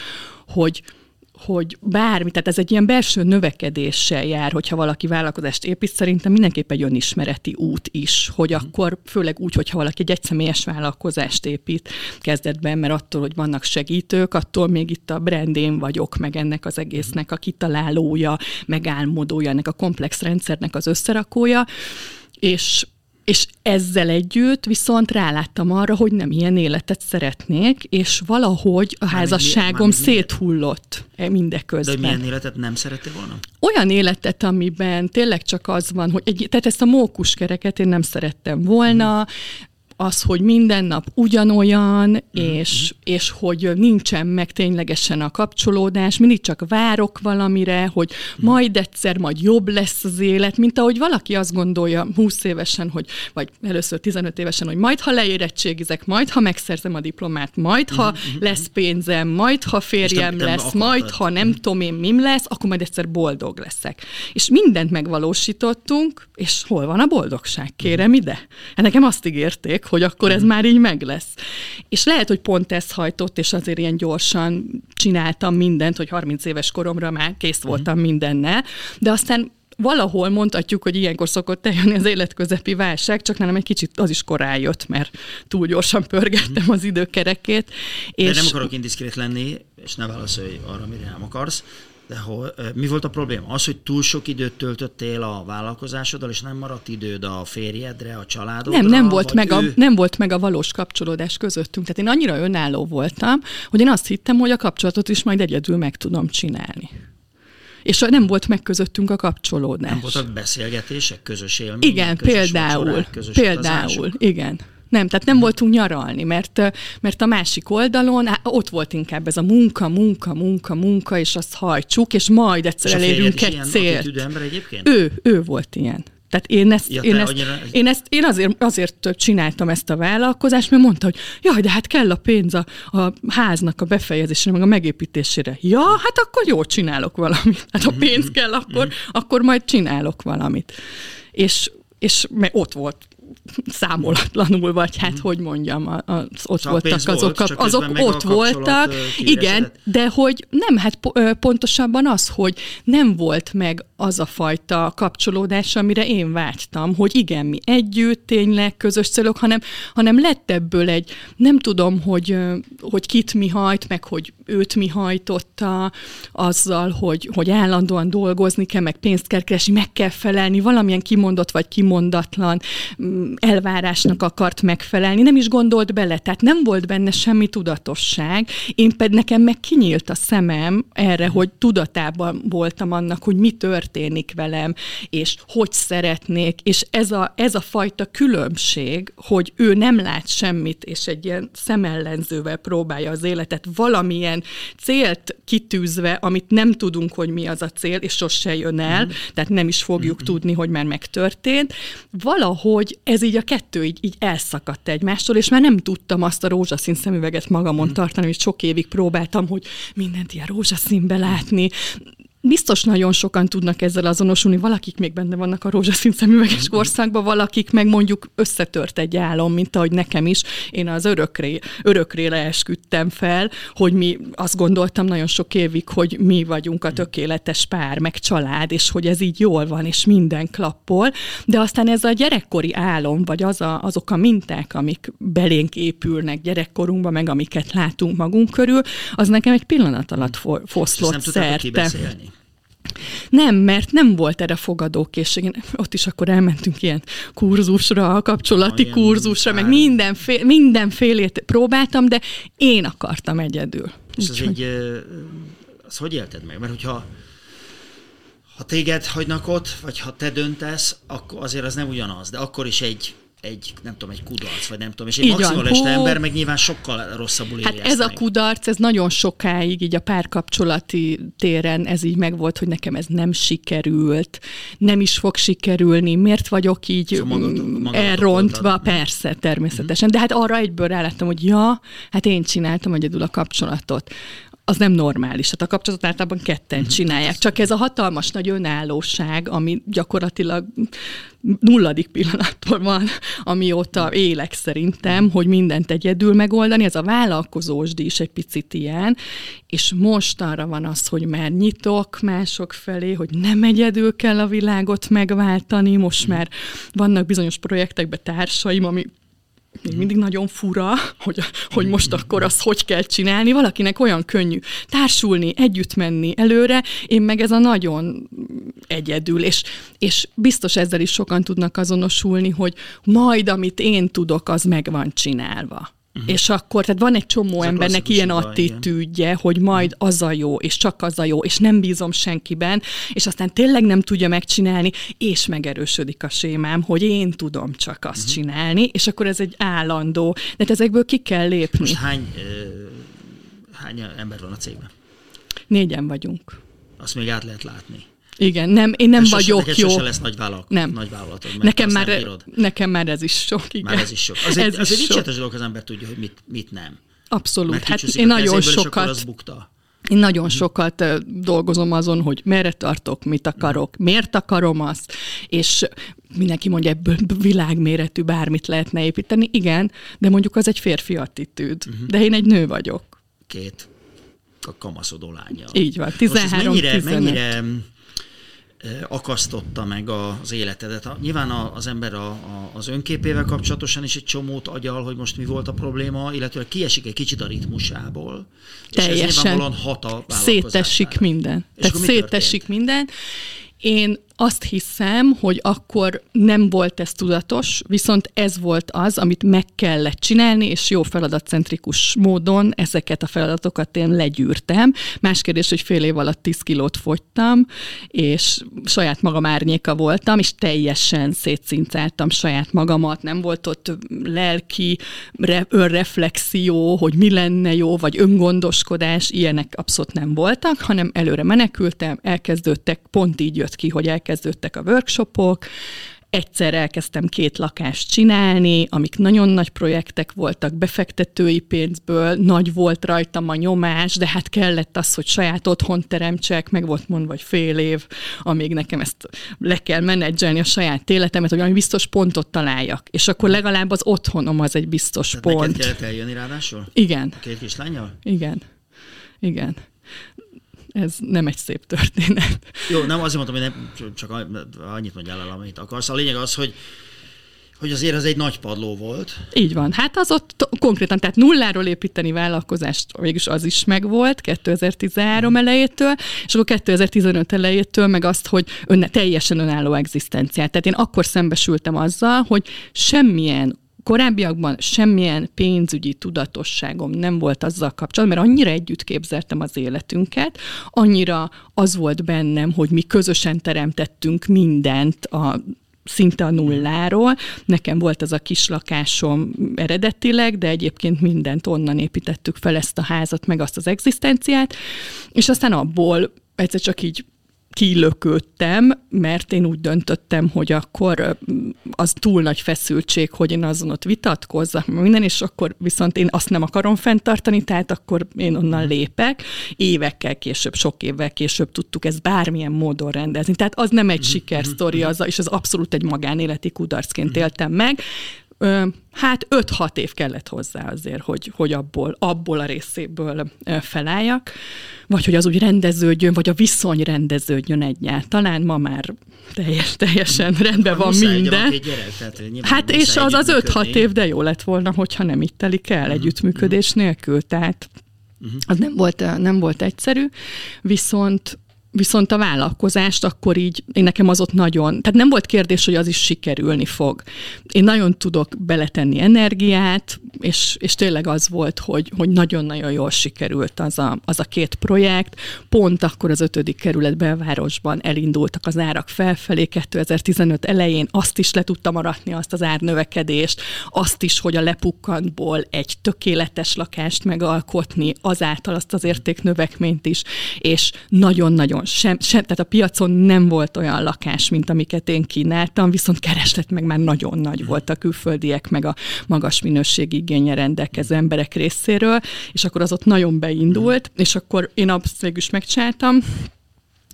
S2: hogy, hogy bármi, tehát ez egy ilyen belső növekedéssel jár, hogyha valaki vállalkozást épít, szerintem mindenképp egy önismereti út is, hogy mhm. akkor főleg úgy, hogyha valaki egy egyszemélyes vállalkozást épít kezdetben, mert attól, hogy vannak segítők, attól még itt a brandén vagyok, meg ennek az egésznek a kitalálója, megálmodója, ennek a komplex rendszernek az összerakója, és és ezzel együtt viszont ráláttam arra, hogy nem ilyen életet szeretnék, és valahogy a házasságom mi, széthullott e mindeközben.
S1: De milyen életet nem szerettél volna?
S2: Olyan életet, amiben tényleg csak az van, hogy egy, tehát ezt a mókuskereket én nem szerettem volna, hmm az, hogy minden nap ugyanolyan, mm-hmm. és, és hogy nincsen meg ténylegesen a kapcsolódás, mindig csak várok valamire, hogy mm. majd egyszer, majd jobb lesz az élet, mint ahogy valaki azt gondolja 20 évesen, hogy, vagy először 15 évesen, hogy majd ha leérettségizek, majd ha megszerzem a diplomát, majd ha mm-hmm. lesz pénzem, majd ha férjem te, te lesz, majd ha nem mm. tudom én mim lesz, akkor majd egyszer boldog leszek. És mindent megvalósítottunk, és hol van a boldogság? Kérem mm. ide. Hát nekem azt ígérték, hogy akkor ez már így meg lesz. És lehet, hogy pont ez hajtott, és azért ilyen gyorsan csináltam mindent, hogy 30 éves koromra már kész mhm. voltam mindennel, de aztán valahol mondhatjuk, hogy ilyenkor szokott eljönni az életközepi válság, csak nem egy kicsit az is korán jött, mert túl gyorsan pörgettem az időkerekét.
S1: De és... nem akarok indiszkrét lenni, és ne válaszolj arra, mire nem akarsz, de hol, mi volt a probléma? Az, hogy túl sok időt töltöttél a vállalkozásoddal, és nem maradt időd a férjedre, a családodra?
S2: Nem, nem volt, meg ő... a, nem volt meg a valós kapcsolódás közöttünk. Tehát én annyira önálló voltam, hogy én azt hittem, hogy a kapcsolatot is majd egyedül meg tudom csinálni. És nem volt meg közöttünk a kapcsolódás. Nem
S1: voltak beszélgetések, közös élmények?
S2: Igen, közös például. Vacsorák, közös például, utazások? igen. Nem, tehát nem voltunk nyaralni, mert, mert a másik oldalon ott volt inkább ez a munka, munka, munka, munka, és azt hajtsuk, és majd egyszer és elérünk egy célt.
S1: ember egyébként?
S2: Ő, ő volt ilyen. Tehát én ezt, ja, én, ezt, annyira... én ezt én azért, azért csináltam ezt a vállalkozást, mert mondta, hogy jaj, de hát kell a pénz a, a háznak a befejezésére, meg a megépítésére. Ja, hát akkor jó, csinálok valamit. Hát ha pénz [laughs] kell, akkor, akkor majd csinálok valamit. És és ott volt számolatlanul, vagy hát, hogy mondjam, az ott csak voltak azok, volt, azok ott voltak, igen, de hogy nem, hát pontosabban az, hogy nem volt meg az a fajta kapcsolódás, amire én vágytam, hogy igen, mi együtt, tényleg közös célok, hanem, hanem lett ebből egy, nem tudom, hogy, hogy kit mi hajt, meg hogy őt mi hajtotta, azzal, hogy, hogy állandóan dolgozni kell, meg pénzt kell keresni, meg kell felelni, valamilyen kimondott vagy kimondatlan mm, elvárásnak akart megfelelni, nem is gondolt bele, tehát nem volt benne semmi tudatosság, én pedig nekem meg kinyílt a szemem erre, hogy tudatában voltam annak, hogy mi történt, történik velem, és hogy szeretnék, és ez a, ez a fajta különbség, hogy ő nem lát semmit, és egy ilyen szemellenzővel próbálja az életet valamilyen célt kitűzve, amit nem tudunk, hogy mi az a cél, és sose jön el, mm. tehát nem is fogjuk mm. tudni, hogy már megtörtént. Valahogy ez így a kettő így, így elszakadt egymástól, és már nem tudtam azt a rózsaszín szemüveget magamon mm. tartani, hogy sok évig próbáltam, hogy mindent ilyen rózsaszínbe látni, Biztos nagyon sokan tudnak ezzel azonosulni, valakik még benne vannak a rózsaszín szemüveges korszakban, valakik meg mondjuk összetört egy álom, mint ahogy nekem is. Én az örökré, örökré leesküdtem fel, hogy mi azt gondoltam nagyon sok évig, hogy mi vagyunk a tökéletes pár, meg család, és hogy ez így jól van, és minden klappol. De aztán ez a gyerekkori álom, vagy az a, azok a minták, amik belénk épülnek gyerekkorunkban, meg amiket látunk magunk körül, az nekem egy pillanat alatt foszlott szerte. Nem, mert nem volt erre fogadókészség. Ott is akkor elmentünk ilyen kurzusra, kapcsolati ah, kurzusra, meg mindenféle, mindenfélét próbáltam, de én akartam egyedül.
S1: És az egy, az hogy élted meg? Mert hogyha ha téged hagynak ott, vagy ha te döntesz, akkor azért az nem ugyanaz, de akkor is egy egy, nem tudom, egy kudarc, vagy nem tudom, és egy maximalista ember meg nyilván sokkal rosszabbul
S2: éli Hát ez meg. a kudarc, ez nagyon sokáig így a párkapcsolati téren ez így megvolt, hogy nekem ez nem sikerült, nem is fog sikerülni, miért vagyok így szóval magad, magad elrontva, persze, természetesen, uh-huh. de hát arra egyből ráláttam, hogy ja, hát én csináltam egyedül a kapcsolatot az nem normális. Hát a kapcsolatot általában ketten mhm. csinálják. Csak ez a hatalmas nagy önállóság, ami gyakorlatilag nulladik pillanattól van, amióta élek szerintem, hogy mindent egyedül megoldani. Ez a vállalkozósdi is egy picit ilyen, és most arra van az, hogy már nyitok mások felé, hogy nem egyedül kell a világot megváltani, most mhm. már vannak bizonyos projektekben társaim, ami még mindig nagyon fura, hogy, hogy most akkor azt hogy kell csinálni. Valakinek olyan könnyű társulni, együtt menni előre, én meg ez a nagyon egyedül, és, és biztos ezzel is sokan tudnak azonosulni, hogy majd, amit én tudok, az meg van csinálva. Uh-huh. És akkor, tehát van egy csomó Ez embernek ilyen attitűdje, hogy majd uh-huh. az a jó, és csak az a jó, és nem bízom senkiben, és aztán tényleg nem tudja megcsinálni, és megerősödik a sémám, hogy én tudom csak azt uh-huh. csinálni, és akkor ez egy állandó, de ezekből ki kell lépni.
S1: Most hány, hány ember van a cégben?
S2: Négyen vagyunk.
S1: Azt még át lehet látni.
S2: Igen, nem, én nem vagyok
S1: sose,
S2: jó.
S1: Sose lesz nagy, vállalat, nem. nagy vállalatod,
S2: nekem már, nekem már ez is sok, igen.
S1: Már ez is sok. Azért, ez azért dicséretes dolog, az ember tudja, hogy mit, mit nem.
S2: Abszolút. Hát én nagyon sokat... Én nagyon sokat dolgozom azon, hogy merre tartok, mit akarok, miért akarom azt, és mindenki mondja, ebből világméretű bármit lehetne építeni. Igen, de mondjuk az egy férfi attitűd. Uh-huh. De én egy nő vagyok.
S1: Két a kamaszodó lánya.
S2: Így van, 13 mennyire,
S1: mennyire akasztotta meg az életedet. Nyilván az ember a, a, az önképével kapcsolatosan is egy csomót agyal, hogy most mi volt a probléma, illetve kiesik egy kicsit a ritmusából.
S2: Teljesen.
S1: És ez hat a
S2: Szétesik minden. És Tehát szétesik minden. Én azt hiszem, hogy akkor nem volt ez tudatos, viszont ez volt az, amit meg kellett csinálni, és jó feladatcentrikus módon ezeket a feladatokat én legyűrtem. Más kérdés, hogy fél év alatt 10 kilót fogytam, és saját magam árnyéka voltam, és teljesen szétszincáltam saját magamat, nem volt ott lelki önreflexió, hogy mi lenne jó, vagy öngondoskodás, ilyenek abszolút nem voltak, hanem előre menekültem, elkezdődtek, pont így jött ki, hogy elkezdődtek elkezdődtek a workshopok, egyszer elkezdtem két lakást csinálni, amik nagyon nagy projektek voltak, befektetői pénzből, nagy volt rajtam a nyomás, de hát kellett az, hogy saját otthon teremtsek, meg volt mondva, hogy fél év, amíg nekem ezt le kell menedzselni a saját életemet, hogy valami biztos pontot találjak. És akkor legalább az otthonom az egy biztos Tehát pont.
S1: Neked kellett eljönni ráadásul?
S2: Igen.
S1: A két kislányjal?
S2: Igen. Igen ez nem egy szép történet.
S1: Jó, nem azért mondtam, hogy nem, csak annyit mondjál el, amit akarsz. A lényeg az, hogy hogy azért ez egy nagy padló volt.
S2: Így van. Hát az ott konkrétan, tehát nulláról építeni vállalkozást végülis az is megvolt 2013 mm. elejétől, és akkor 2015 elejétől meg azt, hogy önne, teljesen önálló egzisztenciát. Tehát én akkor szembesültem azzal, hogy semmilyen korábbiakban semmilyen pénzügyi tudatosságom nem volt azzal kapcsolatban, mert annyira együtt képzeltem az életünket, annyira az volt bennem, hogy mi közösen teremtettünk mindent a szinte a nulláról. Nekem volt az a kis lakásom eredetileg, de egyébként mindent onnan építettük fel ezt a házat, meg azt az egzisztenciát, és aztán abból egyszer csak így kilököttem, mert én úgy döntöttem, hogy akkor az túl nagy feszültség, hogy én azon ott vitatkozzak, minden, és akkor viszont én azt nem akarom fenntartani, tehát akkor én onnan lépek. Évekkel később, sok évvel később tudtuk ezt bármilyen módon rendezni. Tehát az nem egy mhm, sikersztori, mhm, az, és az abszolút egy magánéleti kudarcként mhm. éltem meg. Hát 5-6 év kellett hozzá azért, hogy, hogy abból, abból a részéből felálljak, vagy hogy az úgy rendeződjön, vagy a viszony rendeződjön egyáltalán. Ma már teljes, teljesen rendben van minden.
S1: Gyerek, tehát
S2: hát és az az 5-6 év, de jó lett volna, hogyha nem itt telik el uh-huh, együttműködés uh-huh. nélkül. Tehát uh-huh. az nem volt, nem volt egyszerű, viszont Viszont a vállalkozást akkor így, én nekem az ott nagyon, tehát nem volt kérdés, hogy az is sikerülni fog. Én nagyon tudok beletenni energiát, és, és tényleg az volt, hogy, hogy nagyon-nagyon jól sikerült az a, az a két projekt. Pont akkor az ötödik kerület belvárosban elindultak az árak felfelé 2015 elején, azt is le tudtam aratni, azt az árnövekedést, azt is, hogy a lepukkantból egy tökéletes lakást megalkotni, azáltal azt az értéknövekményt is, és nagyon-nagyon sem, sem, tehát a piacon nem volt olyan lakás, mint amiket én kínáltam, viszont kereslet meg már nagyon nagy mhm. volt a külföldiek, meg a magas minőségi igénye rendelkező emberek részéről, és akkor az ott nagyon beindult, mhm. és akkor én azt végül is megcsináltam,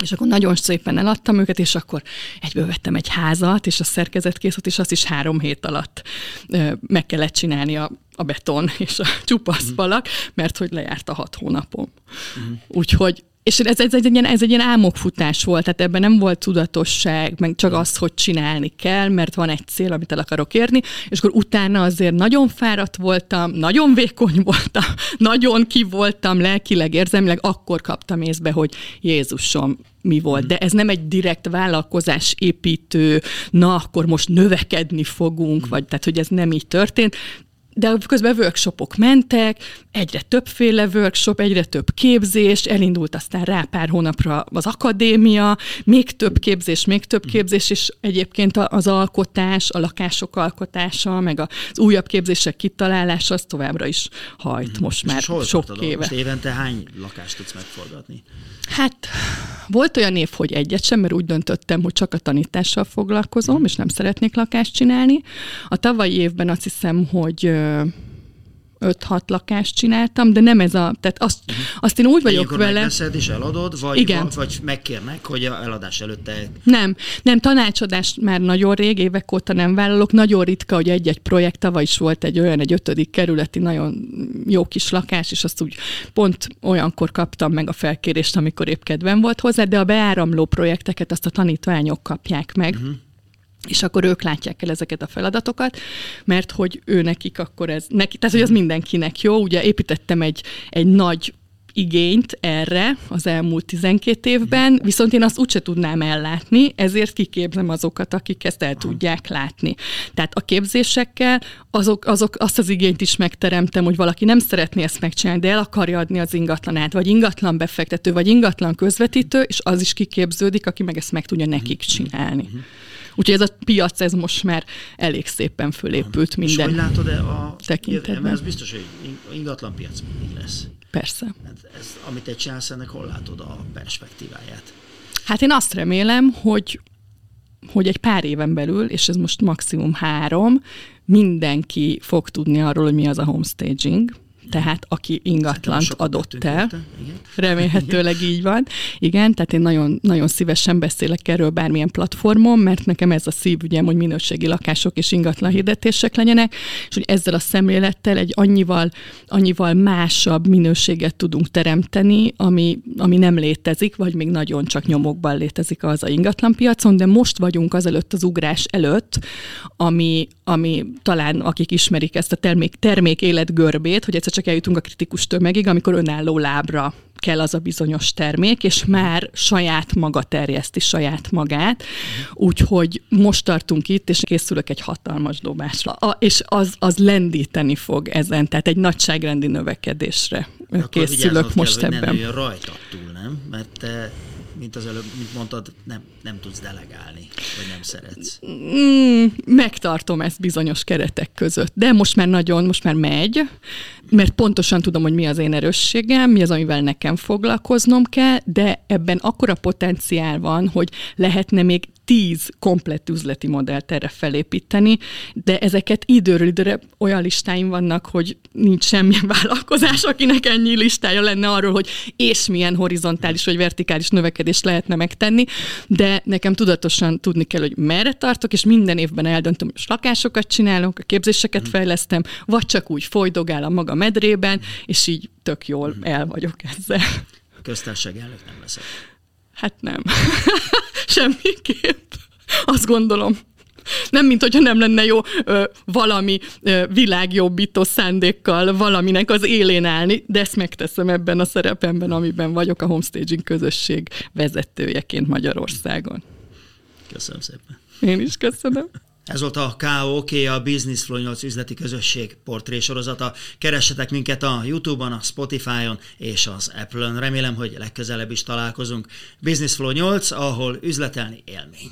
S2: és akkor nagyon szépen eladtam őket, és akkor egyből vettem egy házat, és a szerkezetkészlet, és azt is három hét alatt meg kellett csinálni a, a beton és a csupaszfalak, mert hogy lejárt a hat hónapom. Uh-huh. Úgyhogy és ez, ez, egy ilyen, ez egy ilyen álmokfutás volt, tehát ebben nem volt tudatosság, meg csak az, hogy csinálni kell, mert van egy cél, amit el akarok érni, és akkor utána azért nagyon fáradt voltam, nagyon vékony voltam, [laughs] nagyon ki voltam lelkileg, érzelmileg, akkor kaptam észbe, hogy Jézusom, mi volt. De ez nem egy direkt vállalkozás építő, na akkor most növekedni fogunk, vagy tehát, hogy ez nem így történt de közben workshopok mentek, egyre többféle workshop, egyre több képzés, elindult aztán rá pár hónapra az akadémia, még több képzés, még több mhm. képzés, és egyébként az alkotás, a lakások alkotása, meg az újabb képzések kitalálása, az továbbra is hajt mhm. most már sok éve. Most
S1: évente hány lakást tudsz megforgatni?
S2: Hát volt olyan év, hogy egyet sem, mert úgy döntöttem, hogy csak a tanítással foglalkozom, és nem szeretnék lakást csinálni. A tavalyi évben azt hiszem, hogy 5-6 lakást csináltam, de nem ez a, tehát azt, uh-huh. azt én úgy vagyok vele.
S1: megveszed és eladod, vagy, Igen. Van, vagy megkérnek, hogy a eladás előtte...
S2: Nem, nem, tanácsadást már nagyon rég, évek óta nem vállalok, nagyon ritka, hogy egy-egy projekt, tavaly is volt egy olyan, egy ötödik kerületi nagyon jó kis lakás, és azt úgy pont olyankor kaptam meg a felkérést, amikor épp kedvem volt hozzá, de a beáramló projekteket azt a tanítványok kapják meg. Uh-huh és akkor ők látják el ezeket a feladatokat, mert hogy ő nekik akkor ez, neki, tehát hogy az mindenkinek jó, ugye építettem egy, egy nagy igényt erre az elmúlt 12 évben, viszont én azt úgyse tudnám ellátni, ezért kiképzem azokat, akik ezt el tudják látni. Tehát a képzésekkel azok, azok azt az igényt is megteremtem, hogy valaki nem szeretné ezt megcsinálni, de el akarja adni az ingatlanát, vagy ingatlan befektető, vagy ingatlan közvetítő, és az is kiképződik, aki meg ezt meg tudja nekik csinálni. Úgyhogy ez a piac, ez most már elég szépen fölépült minden És
S1: hogy látod-e a tekintetben? Ez biztos, hogy ingatlan piac lesz.
S2: Persze.
S1: Hát ez, amit te csinálsz, ennek hol látod a perspektíváját?
S2: Hát én azt remélem, hogy hogy egy pár éven belül, és ez most maximum három, mindenki fog tudni arról, hogy mi az a homestaging, tehát aki ingatlant adott el. Remélhetőleg így van. Igen, tehát én nagyon, nagyon szívesen beszélek erről bármilyen platformon, mert nekem ez a szívügyem, hogy minőségi lakások és ingatlan hirdetések legyenek, és hogy ezzel a szemlélettel egy annyival, annyival másabb minőséget tudunk teremteni, ami, ami nem létezik, vagy még nagyon csak nyomokban létezik az a ingatlan piacon, de most vagyunk azelőtt az ugrás előtt, ami, ami talán akik ismerik ezt a termék, termék életgörbét, hogy egyszer csak eljutunk a kritikus tömegig, amikor önálló lábra kell az a bizonyos termék, és már saját maga terjeszti saját magát, úgyhogy most tartunk itt, és készülök egy hatalmas dobásra, a, és az, az lendíteni fog ezen, tehát egy nagyságrendi növekedésre Akkor készülök most
S1: kell,
S2: ebben.
S1: Nem rajta túl, nem? Mert te mint az előbb, mint mondtad, nem, nem tudsz delegálni, vagy nem szeretsz.
S2: Mm, megtartom ezt bizonyos keretek között, de most már nagyon, most már megy, mert pontosan tudom, hogy mi az én erősségem, mi az, amivel nekem foglalkoznom kell, de ebben akkora potenciál van, hogy lehetne még tíz komplett üzleti modellt erre felépíteni, de ezeket időről időre olyan listáim vannak, hogy nincs semmilyen [laughs] vállalkozás, akinek ennyi listája lenne arról, hogy és milyen horizontális vagy vertikális növekedést lehetne megtenni, de nekem tudatosan tudni kell, hogy merre tartok, és minden évben eldöntöm, hogy lakásokat csinálok, a képzéseket hmm. fejlesztem, vagy csak úgy folydogál a maga medrében, és így tök jól hmm. el vagyok ezzel.
S1: Köztársaság elnök nem leszek.
S2: Hát nem. [laughs] Semmiképp. Azt gondolom. Nem, mint hogyha nem lenne jó ö, valami ö, világjobbító szándékkal valaminek az élén állni, de ezt megteszem ebben a szerepemben, amiben vagyok a Homestaging közösség vezetőjeként Magyarországon.
S1: Köszönöm szépen.
S2: Én is köszönöm.
S1: Ez volt a KOK, a Business Flow 8 üzleti közösség portrésorozata. Keressetek minket a YouTube-on, a Spotify-on és az Apple-on. Remélem, hogy legközelebb is találkozunk. Business Flow 8, ahol üzletelni élmény.